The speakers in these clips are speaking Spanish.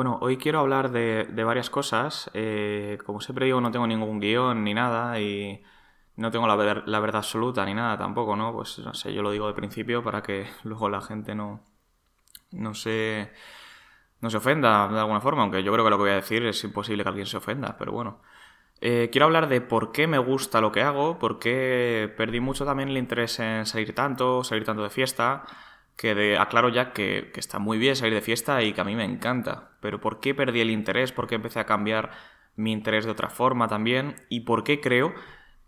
Bueno, hoy quiero hablar de, varias cosas. Eh, como siempre digo, no tengo ningún guion ni nada y no tengo la, verdad absoluta ni nada tampoco, ¿no? Pues no sé, yo lo digo de principio para que luego la gente no, no se, no se ofenda de alguna forma, aunque yo creo que lo que voy a decir es imposible que alguien se ofenda, pero bueno. Eh, quiero hablar de por qué me gusta lo que hago, por qué perdí mucho también el interés en salir tanto, salir tanto de fiesta que de, aclaro ya que, está muy bien salir de fiesta y que a mí me encanta, pero ¿por qué perdí el interés? ¿Por qué empecé a cambiar mi interés de otra forma también? ¿Y por qué creo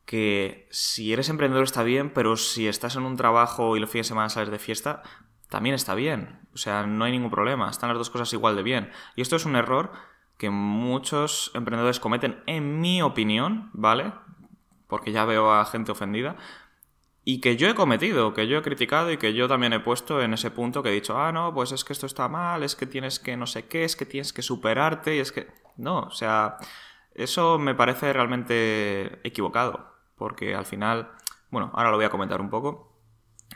que si eres emprendedor está bien, pero si estás en un trabajo y los fines de semana sales de fiesta, también está bien. O sea, no hay ningún problema, están las dos cosas igual de bien. Y esto es un error que muchos emprendedores cometen, en mi opinión, ¿vale? Porque ya veo a gente ofendida, y que yo he cometido, que yo he criticado y que yo también he puesto en ese punto que he dicho, ah, no, pues es que esto está mal, es que tienes que no sé qué, es que tienes que superarte y es que... No, o sea, eso me parece realmente equivocado, porque al final, bueno, ahora lo voy a comentar un poco.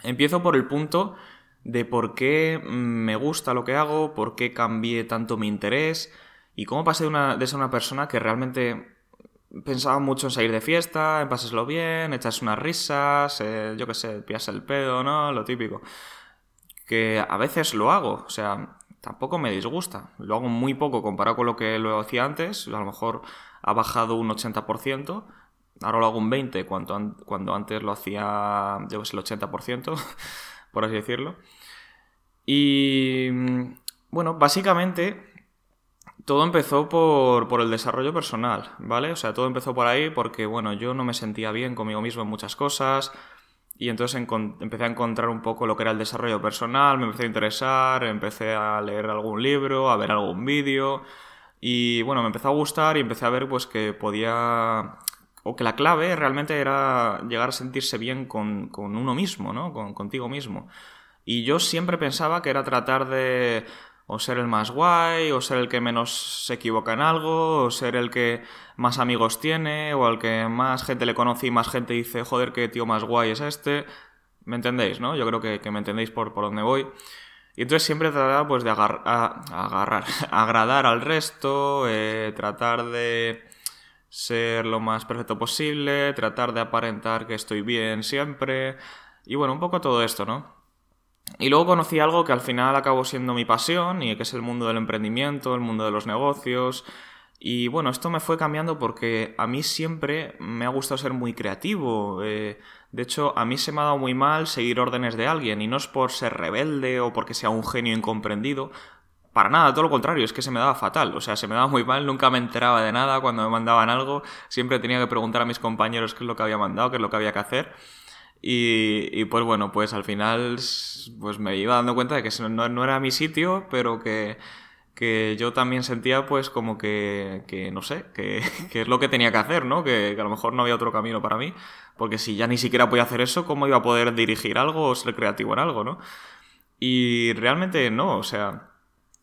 Empiezo por el punto de por qué me gusta lo que hago, por qué cambié tanto mi interés y cómo pasé de, de ser una persona que realmente pensaba mucho en salir de fiesta, en pasarlo bien, echarse unas risas, eh, yo qué sé, pillarse el pedo, ¿no? Lo típico. Que a veces lo hago, o sea, tampoco me disgusta. Lo hago muy poco comparado con lo que lo hacía antes, a lo mejor ha bajado un 80%, ahora lo hago un 20% cuando, cuando antes lo hacía, yo sé, el 80%, por así decirlo. Y bueno, básicamente todo empezó por, el desarrollo personal, ¿vale? O sea, todo empezó por ahí porque, bueno, yo no me sentía bien conmigo mismo en muchas cosas y entonces empecé a encontrar un poco lo que era el desarrollo personal, me empecé a interesar, empecé a leer algún libro, a ver algún vídeo y, bueno, me empezó a gustar y empecé a ver, pues, que podía... o que la clave realmente era llegar a sentirse bien con, uno mismo, ¿no? Con, contigo mismo. Y yo siempre pensaba que era tratar de o ser el más guay, o ser el que menos se equivoca en algo, o ser el que más amigos tiene, o al que más gente le conoce y más gente dice, joder, qué tío más guay es este. ¿Me entendéis, no? Yo creo que, me entendéis por, por dónde voy. Y entonces siempre trataba pues de agarrar, agradar al resto, eh, tratar de ser lo más perfecto posible, tratar de aparentar que estoy bien siempre. Y bueno, un poco todo esto, ¿no? Y luego conocí algo que al final acabó siendo mi pasión y que es el mundo del emprendimiento, el mundo de los negocios. Y bueno, esto me fue cambiando porque a mí siempre me ha gustado ser muy creativo. Eh, de hecho, a mí se me ha dado muy mal seguir órdenes de alguien y no es por ser rebelde o porque sea un genio incomprendido. Para nada, todo lo contrario, es que se me daba fatal. O sea, se me daba muy mal, nunca me enteraba de nada cuando me mandaban algo. Siempre tenía que preguntar a mis compañeros qué es lo que había mandado, qué es lo que había que hacer. Y, pues bueno, pues al final pues me iba dando cuenta de que no, no era mi sitio, pero que, que, yo también sentía pues como que, que no sé, que, que, es lo que tenía que hacer, ¿no? Que, que, a lo mejor no había otro camino para mí, porque si ya ni siquiera podía hacer eso, ¿cómo iba a poder dirigir algo o ser creativo en algo, ¿no? Y realmente no, o sea,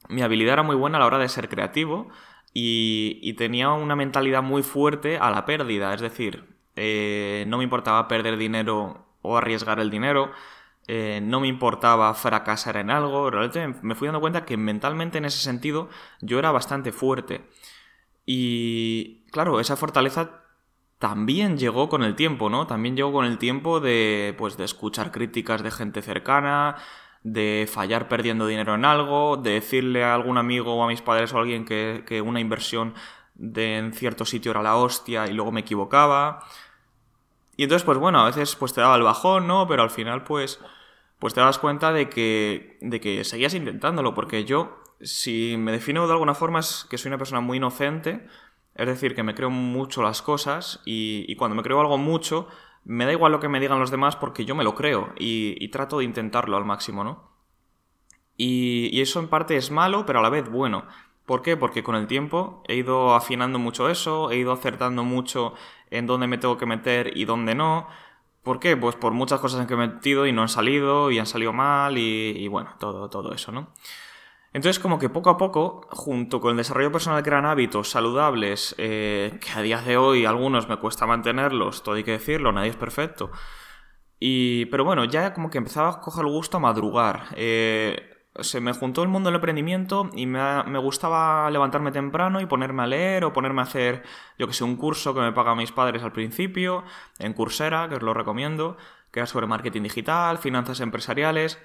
mi habilidad era muy buena a la hora de ser creativo y, y tenía una mentalidad muy fuerte a la pérdida, es decir, eh, no me importaba perder dinero o arriesgar el dinero, eh, no me importaba fracasar en algo, realmente me fui dando cuenta que mentalmente en ese sentido yo era bastante fuerte. Y claro, esa fortaleza también llegó con el tiempo, ¿no? También llegó con el tiempo de, pues, de escuchar críticas de gente cercana, de fallar perdiendo dinero en algo, de decirle a algún amigo o a mis padres o a alguien que, que una inversión de en cierto sitio era la hostia y luego me equivocaba. Y entonces, pues bueno, a veces pues te daba el bajón, ¿no? Pero al final, pues, pues te das cuenta de que, de que seguías intentándolo, porque yo, si me defino de alguna forma, es que soy una persona muy inocente, es decir, que me creo mucho las cosas y, y cuando me creo algo mucho, me da igual lo que me digan los demás porque yo me lo creo y, trato de intentarlo al máximo, ¿no? Y eso en parte es malo, pero a la vez bueno. ¿Por qué? Porque con el tiempo he ido afinando mucho eso, he ido acertando mucho en dónde me tengo que meter y dónde no. ¿Por qué? Pues por muchas cosas en que he metido y no han salido y han salido mal y, bueno, todo, todo eso, ¿no? Entonces, como que poco a poco, junto con el desarrollo personal, crean hábitos saludables, eh, que a día de hoy algunos me cuesta mantenerlos, todo hay que decirlo, nadie es perfecto. Y, pero bueno, ya como que empezaba a coger el gusto a madrugar. Eh, se me juntó el mundo del emprendimiento y me, me, gustaba levantarme temprano y ponerme a leer o ponerme a hacer, yo que sé, un curso que me pagan mis padres al principio, en Coursera, que os lo recomiendo, que era sobre marketing digital, finanzas empresariales.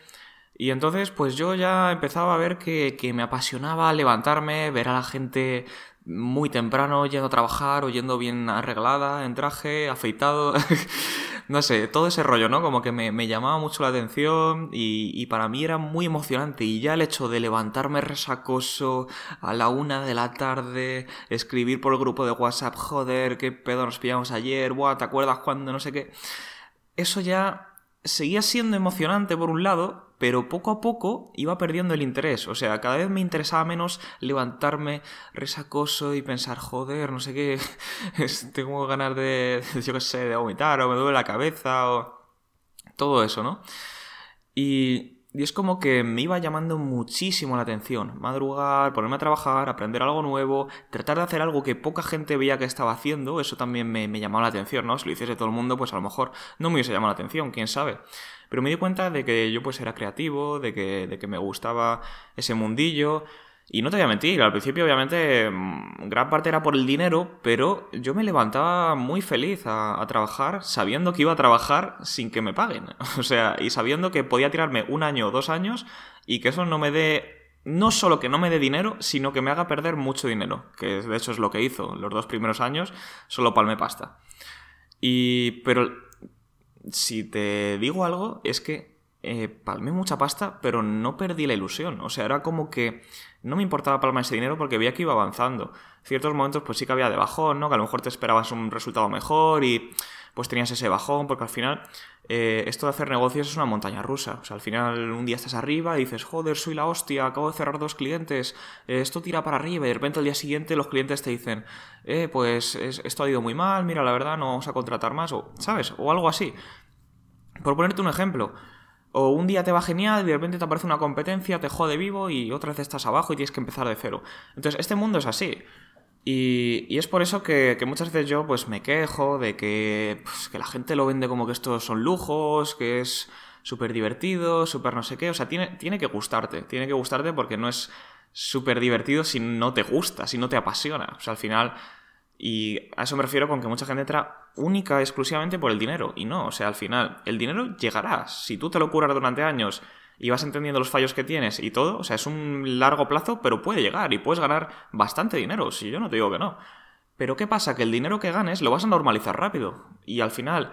Y entonces, pues yo ya empezaba a ver que, que me apasionaba levantarme, ver a la gente muy temprano yendo a trabajar o yendo bien arreglada, en traje, afeitado. no sé, todo ese rollo, ¿no? Como que me, llamaba mucho la atención y, y, para mí era muy emocionante. Y ya el hecho de levantarme resacoso a la una de la tarde, escribir por el grupo de WhatsApp, joder, qué pedo nos pillamos ayer, buah, ¿te acuerdas cuando? No sé qué. Eso ya seguía siendo emocionante por un lado, pero poco a poco iba perdiendo el interés. O sea, cada vez me interesaba menos levantarme resacoso y pensar, joder, no sé qué, tengo ganas de, yo qué sé, de vomitar o me duele la cabeza o todo eso, ¿no? Y, es como que me iba llamando muchísimo la atención. Madrugar, ponerme a trabajar, aprender algo nuevo, tratar de hacer algo que poca gente veía que estaba haciendo, eso también me, me llamaba la atención, ¿no? Si lo hiciese todo el mundo, pues a lo mejor no me hubiese llamado la atención, quién sabe. Pero me di cuenta de que yo pues era creativo, de que, de que me gustaba ese mundillo. Y no te voy a mentir, al principio obviamente mm, gran parte era por el dinero, pero yo me levantaba muy feliz a, trabajar sabiendo que iba a trabajar sin que me paguen. O sea, y sabiendo que podía tirarme un año o dos años y que eso no me dé no solo que no me dé dinero, sino que me haga perder mucho dinero, que de hecho es lo que hizo los dos primeros años, solo palme pasta. Y pero si te digo algo, es que eh, palmé mucha pasta, pero no perdí la ilusión. O sea, era como que no me importaba palmar ese dinero porque veía que iba avanzando. Ciertos momentos, pues sí que había de bajón, ¿no? Que a lo mejor te esperabas un resultado mejor y pues tenías ese bajón, porque al final eh, esto de hacer negocios es una montaña rusa. O sea, al final un día estás arriba y dices, joder, soy la hostia, acabo de cerrar dos clientes, eh, esto tira para arriba y de repente al día siguiente los clientes te dicen, eh, pues esto ha ido muy mal, mira, la verdad no vamos a contratar más, o, ¿sabes? O algo así. Por ponerte un ejemplo. O un día te va genial y de repente te aparece una competencia, te jode vivo y otra vez estás abajo y tienes que empezar de cero. Entonces, este mundo es así. Y, es por eso que, muchas veces yo pues me quejo de que, pues, que la gente lo vende como que estos son lujos, que es súper divertido, súper no sé qué. O sea, tiene, tiene que gustarte, tiene que gustarte porque no es súper divertido si no te gusta, si no te apasiona. O sea, al final... Y a eso me refiero con que mucha gente entra única exclusivamente por el dinero. Y no, o sea, al final, el dinero llegará. Si tú te lo curas durante años y vas entendiendo los fallos que tienes y todo, o sea, es un largo plazo, pero puede llegar y puedes ganar bastante dinero, si yo no te digo que no. Pero ¿qué pasa? Que el dinero que ganes lo vas a normalizar rápido y al final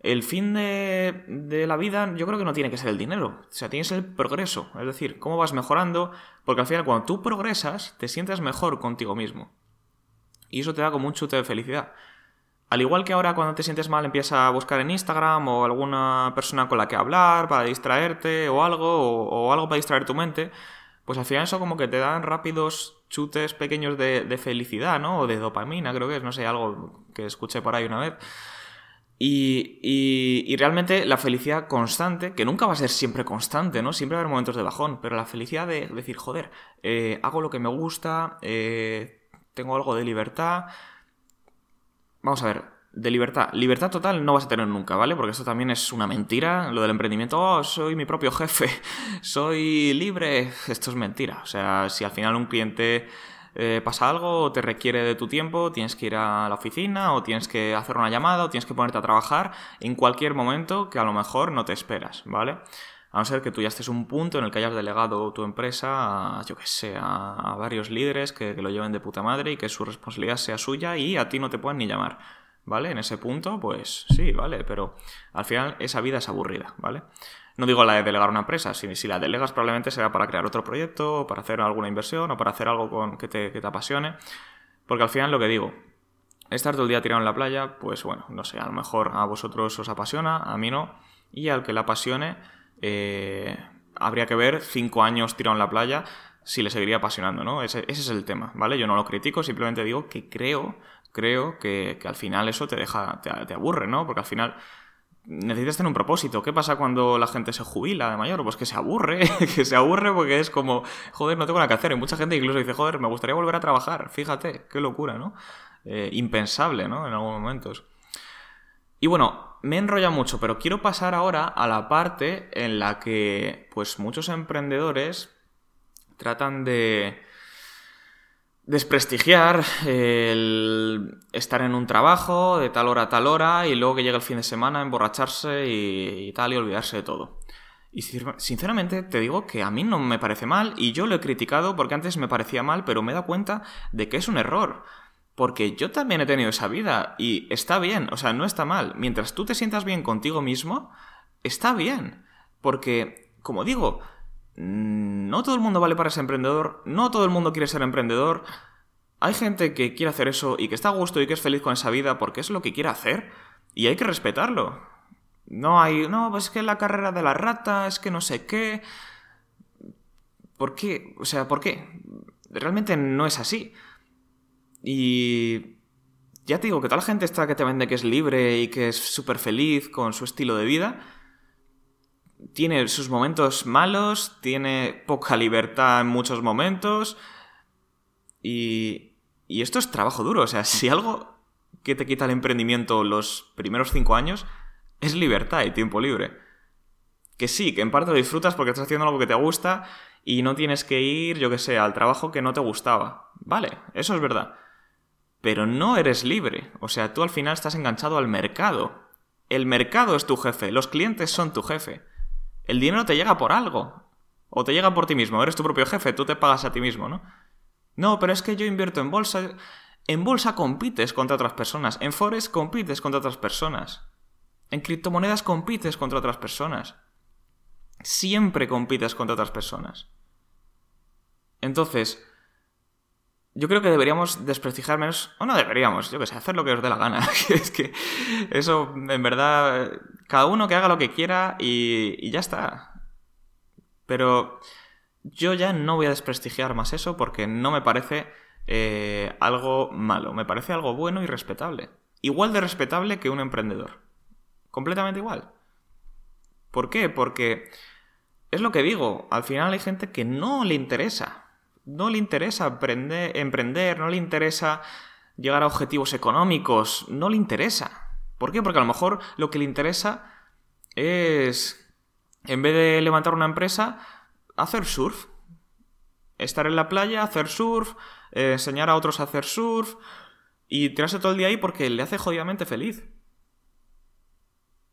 el fin de, de, la vida yo creo que no tiene que ser el dinero, o sea, tienes el progreso, es decir, cómo vas mejorando, porque al final cuando tú progresas te sientes mejor contigo mismo. Y eso te da como un chute de felicidad. Al igual que ahora cuando te sientes mal empiezas a buscar en Instagram o alguna persona con la que hablar para distraerte o algo, o, algo para distraer tu mente, pues al final eso como que te dan rápidos chutes pequeños de, felicidad, ¿no? O de dopamina, creo que es, no sé, algo que escuché por ahí una vez. Y, y, realmente la felicidad constante, que nunca va a ser siempre constante, ¿no? Siempre va a haber momentos de bajón, pero la felicidad de decir, joder, eh, hago lo que me gusta, eh, tengo algo de libertad, Vamos a ver, de libertad. Libertad total no vas a tener nunca, ¿vale? Porque eso también es una mentira. Lo del emprendimiento, oh, soy mi propio jefe, soy libre. Esto es mentira. O sea, si al final un cliente eh, pasa algo o te requiere de tu tiempo, tienes que ir a la oficina o tienes que hacer una llamada o tienes que ponerte a trabajar en cualquier momento que a lo mejor no te esperas, ¿vale? A no ser que tú ya estés un punto en el que hayas delegado tu empresa a, yo que sé, a, varios líderes que, lo lleven de puta madre y que su responsabilidad sea suya y a ti no te puedan ni llamar. ¿Vale? En ese punto, pues sí, vale, pero al final esa vida es aburrida, ¿vale? No digo la de delegar una empresa, si, si la delegas probablemente será para crear otro proyecto, o para hacer alguna inversión, o para hacer algo con, que, te, que te apasione. Porque al final lo que digo, estar todo el día tirado en la playa, pues bueno, no sé, a lo mejor a vosotros os apasiona, a mí no, y al que le apasione, eh, habría que ver cinco años tirado en la playa si le seguiría apasionando, ¿no? Ese, es el tema, ¿vale? Yo no lo critico, simplemente digo que creo, creo que, al final eso te deja, te, aburre, ¿no? Porque al final necesitas tener un propósito. ¿Qué pasa cuando la gente se jubila de mayor? Pues que se aburre, que se aburre porque es como, joder, no tengo nada que hacer. Y mucha gente incluso dice, joder, me gustaría volver a trabajar. Fíjate, qué locura, ¿no? Eh, impensable, ¿no? En algunos momentos. Y bueno, me he enrollado mucho, pero quiero pasar ahora a la parte en la que, pues, muchos emprendedores tratan de desprestigiar el estar en un trabajo de tal hora a tal hora y luego que llega el fin de semana emborracharse y, y tal y olvidarse de todo. Y sinceramente te digo que a mí no me parece mal y yo lo he criticado porque antes me parecía mal, pero me he dado cuenta de que es un error. Porque yo también he tenido esa vida y está bien, o sea, no está mal. Mientras tú te sientas bien contigo mismo, está bien. Porque, como digo, no todo el mundo vale para ser emprendedor, no todo el mundo quiere ser emprendedor. Hay gente que quiere hacer eso y que está a gusto y que es feliz con esa vida porque es lo que quiere hacer y hay que respetarlo. No hay, no, pues es que la carrera de la rata, es que no sé qué. ¿Por qué? O sea, ¿por qué? Realmente no es así. Y ya te digo que tal gente está que te vende que es libre y que es súper feliz con su estilo de vida, tiene sus momentos malos, tiene poca libertad en muchos momentos y, y esto es trabajo duro. O sea, si algo que te quita el emprendimiento los primeros cinco años es libertad y tiempo libre. Que sí, que en parte lo disfrutas porque estás haciendo algo que te gusta y no tienes que ir, yo que sé, al trabajo que no te gustaba. Vale, eso es verdad pero no eres libre. O sea, tú al final estás enganchado al mercado. El mercado es tu jefe, los clientes son tu jefe. El dinero te llega por algo. O te llega por ti mismo, eres tu propio jefe, tú te pagas a ti mismo, ¿no? No, pero es que yo invierto en bolsa. En bolsa compites contra otras personas. En Forex compites contra otras personas. En criptomonedas compites contra otras personas. Siempre compites contra otras personas. Entonces, yo creo que deberíamos desprestigiar menos, o no deberíamos, yo que sé, hacer lo que os dé la gana. es que eso, en verdad, cada uno que haga lo que quiera y, ya está. Pero yo ya no voy a desprestigiar más eso porque no me parece eh, algo malo, me parece algo bueno y respetable. Igual de respetable que un emprendedor. Completamente igual. ¿Por qué? Porque es lo que digo, al final hay gente que no le interesa no le interesa emprender, no le interesa llegar a objetivos económicos, no le interesa. ¿Por qué? Porque a lo mejor lo que le interesa es, en vez de levantar una empresa, hacer surf. Estar en la playa, hacer surf, eh, enseñar a otros a hacer surf y tirarse todo el día ahí porque le hace jodidamente feliz.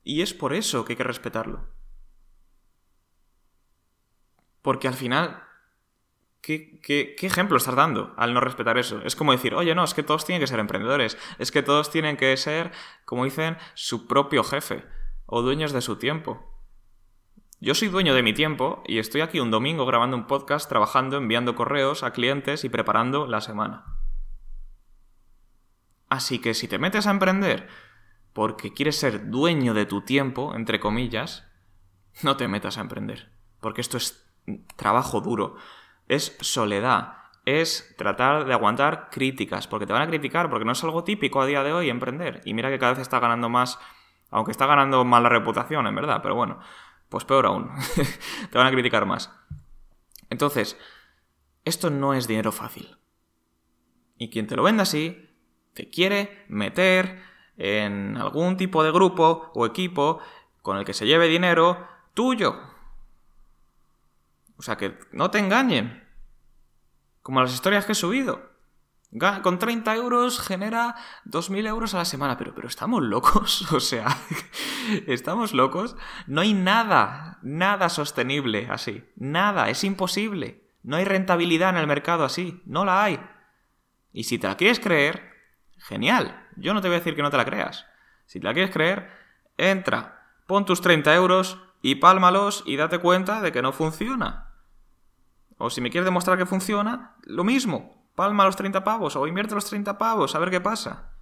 Y es por eso que hay que respetarlo. Porque al final ¿Qué, ejemplo estás dando al no respetar eso? Es como decir, oye, no, es que todos tienen que ser emprendedores, es que todos tienen que ser, como dicen, su propio jefe o dueños de su tiempo. Yo soy dueño de mi tiempo y estoy aquí un domingo grabando un podcast, trabajando, enviando correos a clientes y preparando la semana. Así que si te metes a emprender porque quieres ser dueño de tu tiempo, entre comillas, no te metas a emprender, porque esto es trabajo duro es soledad, es tratar de aguantar críticas, porque te van a criticar, porque no es algo típico a día de hoy emprender. Y mira que cada vez está ganando más, aunque está ganando más la reputación, en verdad, pero bueno, pues peor aún, te van a criticar más. Entonces, esto no es dinero fácil. Y quien te lo venda así, te quiere meter en algún tipo de grupo o equipo con el que se lleve dinero tuyo, o sea, que no te engañen. Como las historias que he subido. Con 30 euros genera 2.000 euros a la semana. Pero, pero estamos locos. O sea, estamos locos. No hay nada, nada sostenible así. Nada, es imposible. No hay rentabilidad en el mercado así. No la hay. Y si te la quieres creer, genial. Yo no te voy a decir que no te la creas. Si te la quieres creer, entra, pon tus 30 euros y pálmalos y date cuenta de que no funciona. O si me quieres demostrar que funciona, lo mismo. Palma los 30 pavos o invierte los 30 pavos, a ver qué pasa.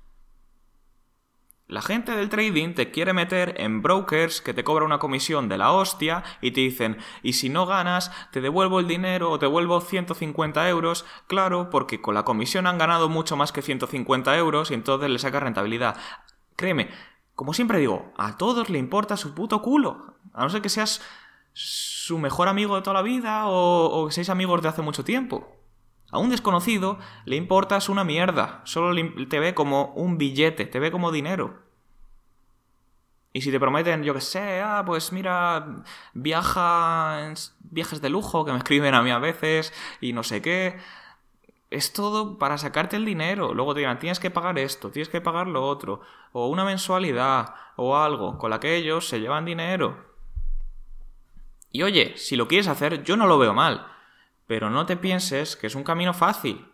La gente del trading te quiere meter en brokers que te cobran una comisión de la hostia y te dicen, y si no ganas, te devuelvo el dinero o te devuelvo 150 euros. Claro, porque con la comisión han ganado mucho más que 150 euros y entonces le saca rentabilidad. Créeme, como siempre digo, a todos le importa su puto culo. A no ser que seas su mejor amigo de toda la vida o, que seáis amigos de hace mucho tiempo. A un desconocido le importas una mierda, solo te ve como un billete, te ve como dinero. Y si te prometen, yo que sé, ah, pues mira, viaja viajes de lujo que me escriben a mí a veces y no sé qué. Es todo para sacarte el dinero. Luego te dirán, tienes que pagar esto, tienes que pagar lo otro. O una mensualidad o algo con la que ellos se llevan dinero. Y oye, si lo quieres hacer, yo no lo veo mal. Pero no te pienses que es un camino fácil.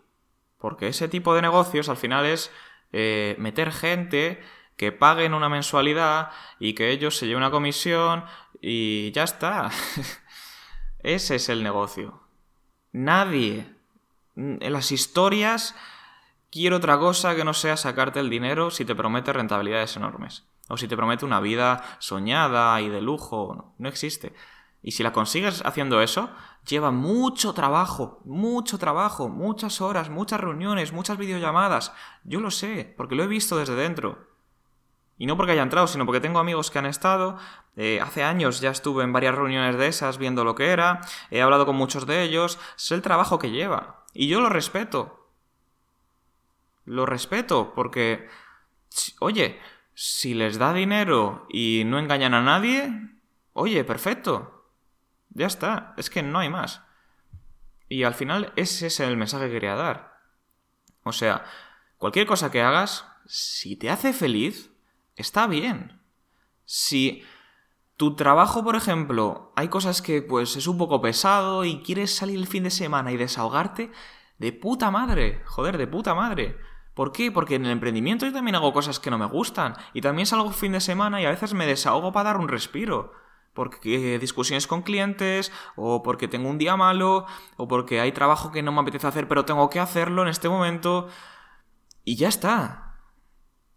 Porque ese tipo de negocios al final es eh, meter gente que paguen una mensualidad y que ellos se lleven una comisión y ya está. Ese es el negocio. Nadie en las historias quiere otra cosa que no sea sacarte el dinero si te promete rentabilidades enormes. O si te promete una vida soñada y de lujo. No, existe. Y si la consigues haciendo eso, lleva mucho trabajo, mucho trabajo, muchas horas, muchas reuniones, muchas videollamadas. Yo lo sé, porque lo he visto desde dentro. Y no porque haya entrado, sino porque tengo amigos que han estado. Eh, hace años ya estuve en varias reuniones de esas viendo lo que era. He hablado con muchos de ellos. Sé el trabajo que lleva. Y yo lo respeto. Lo respeto porque... Oye, si les da dinero y no engañan a nadie... Oye, perfecto. Ya está. Es que no hay más. Y al final ese es el mensaje que quería dar. O sea, cualquier cosa que hagas, si te hace feliz, está bien. Si tu trabajo, por ejemplo, hay cosas que pues es un poco pesado y quieres salir el fin de semana y desahogarte, de puta madre, joder, de puta madre. ¿Por qué? Porque en el emprendimiento yo también hago cosas que no me gustan. Y también salgo fin de semana y a veces me desahogo para dar un respiro. Porque discusiones con clientes, o porque tengo un día malo, o porque hay trabajo que no me apetece hacer pero tengo que hacerlo en este momento. Y ya está.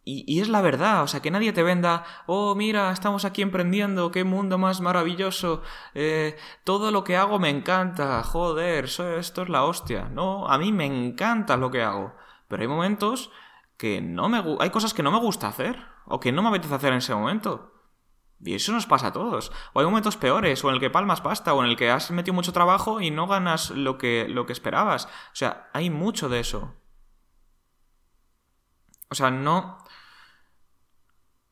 Y, es la verdad, o sea, que nadie te venda, oh, mira, estamos aquí emprendiendo, qué mundo más maravilloso, eh, todo lo que hago me encanta, joder, esto es la hostia. No, a mí me encanta lo que hago, pero hay momentos que no me... Hay cosas que no me gusta hacer, o que no me apetece hacer en ese momento. Y eso nos pasa a todos. O hay momentos peores, o en el que palmas pasta, o en el que has metido mucho trabajo y no ganas lo que, lo que esperabas. O sea, hay mucho de eso. O sea, no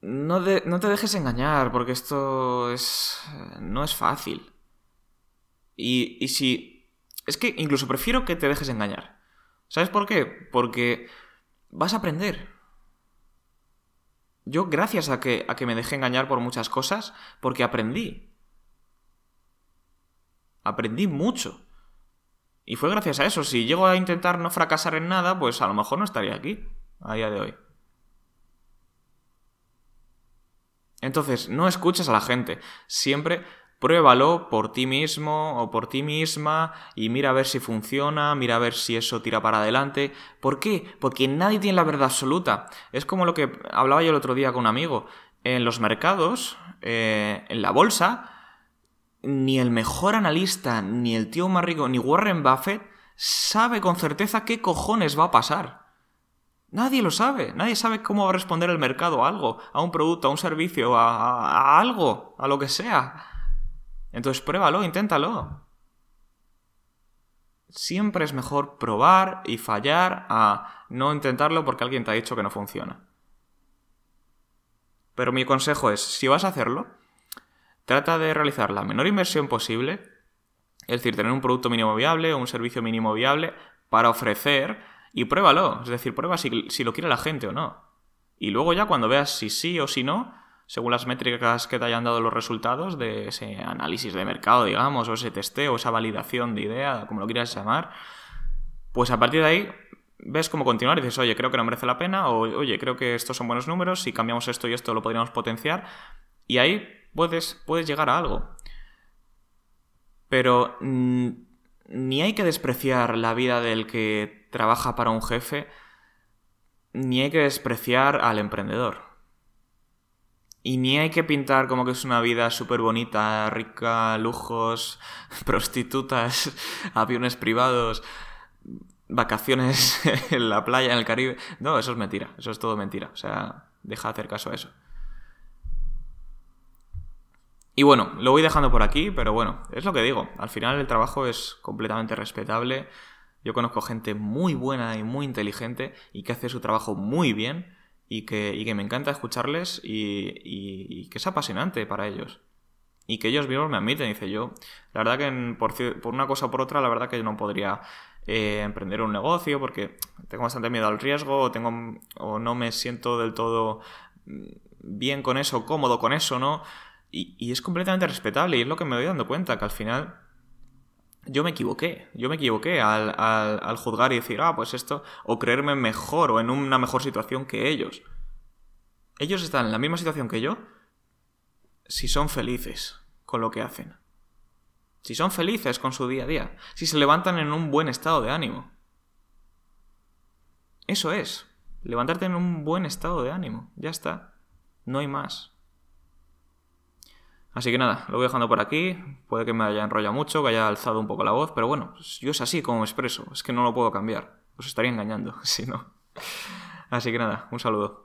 no, no te dejes engañar, porque esto es. no es fácil. Y, y si. Es que incluso prefiero que te dejes engañar. ¿Sabes por qué? Porque vas a aprender. Yo, gracias a que, a que me dejé engañar por muchas cosas, porque aprendí. Aprendí mucho. Y fue gracias a eso. Si llego a intentar no fracasar en nada, pues a lo mejor no estaría aquí, a día de hoy. Entonces, no escuches a la gente. Siempre pruébalo por ti mismo o por ti misma y mira a ver si funciona, mira a ver si eso tira para adelante. ¿Por qué? Porque nadie tiene la verdad absoluta. Es como lo que hablaba yo el otro día con un amigo. En los mercados, eh, en la bolsa, ni el mejor analista, ni el tío más rico, ni Warren Buffett sabe con certeza qué cojones va a pasar. Nadie lo sabe, nadie sabe cómo va a responder el mercado a algo, a un producto, a un servicio, a, algo, a lo que sea. Entonces pruébalo, inténtalo. Siempre es mejor probar y fallar a no intentarlo porque alguien te ha dicho que no funciona. Pero mi consejo es, si vas a hacerlo, trata de realizar la menor inversión posible, es decir, tener un producto mínimo viable o un servicio mínimo viable para ofrecer y pruébalo. Es decir, prueba si, lo quiere la gente o no. Y luego ya cuando veas si sí o si no, según las métricas que te hayan dado los resultados de ese análisis de mercado, digamos, o ese testeo, esa validación de idea, como lo quieras llamar, pues a partir de ahí ves cómo continuar y dices, oye, creo que no merece la pena, o oye, creo que estos son buenos números, si cambiamos esto y esto lo podríamos potenciar, y ahí puedes, puedes llegar a algo. Pero mm, ni hay que despreciar la vida del que trabaja para un jefe, ni hay que despreciar al emprendedor. Y ni hay que pintar como que es una vida súper bonita, rica, lujos, prostitutas, aviones privados, vacaciones en la playa, en el Caribe. No, eso es mentira, eso es todo mentira. O sea, deja de hacer caso a eso. Y bueno, lo voy dejando por aquí, pero bueno, es lo que digo. Al final el trabajo es completamente respetable yo conozco gente muy buena y muy inteligente y que hace su trabajo muy bien y que, y que me encanta escucharles y, y, que es apasionante para ellos. Y que ellos mismos me admiten, dice yo, la verdad que por, por, una cosa o por otra, la verdad que yo no podría eh, emprender un negocio porque tengo bastante miedo al riesgo o, tengo, o no me siento del todo mm, bien con eso, cómodo con eso, ¿no? Y, y es completamente respetable y es lo que me voy dando cuenta, que al final yo me equivoqué, yo me equivoqué al, al, juzgar y decir, ah, pues esto, o creerme mejor o en una mejor situación que ellos. Ellos están en la misma situación que yo si son felices con lo que hacen. Si son felices con su día a día. Si se levantan en un buen estado de ánimo. Eso es. Levantarte en un buen estado de ánimo. Ya está. No hay más. Así que nada, lo voy dejando por aquí. Puede que me haya enrollado mucho, que haya alzado un poco la voz, pero bueno, pues yo es así como me expreso. Es que no lo puedo cambiar. Os estaría engañando, si no. Así que nada, un saludo.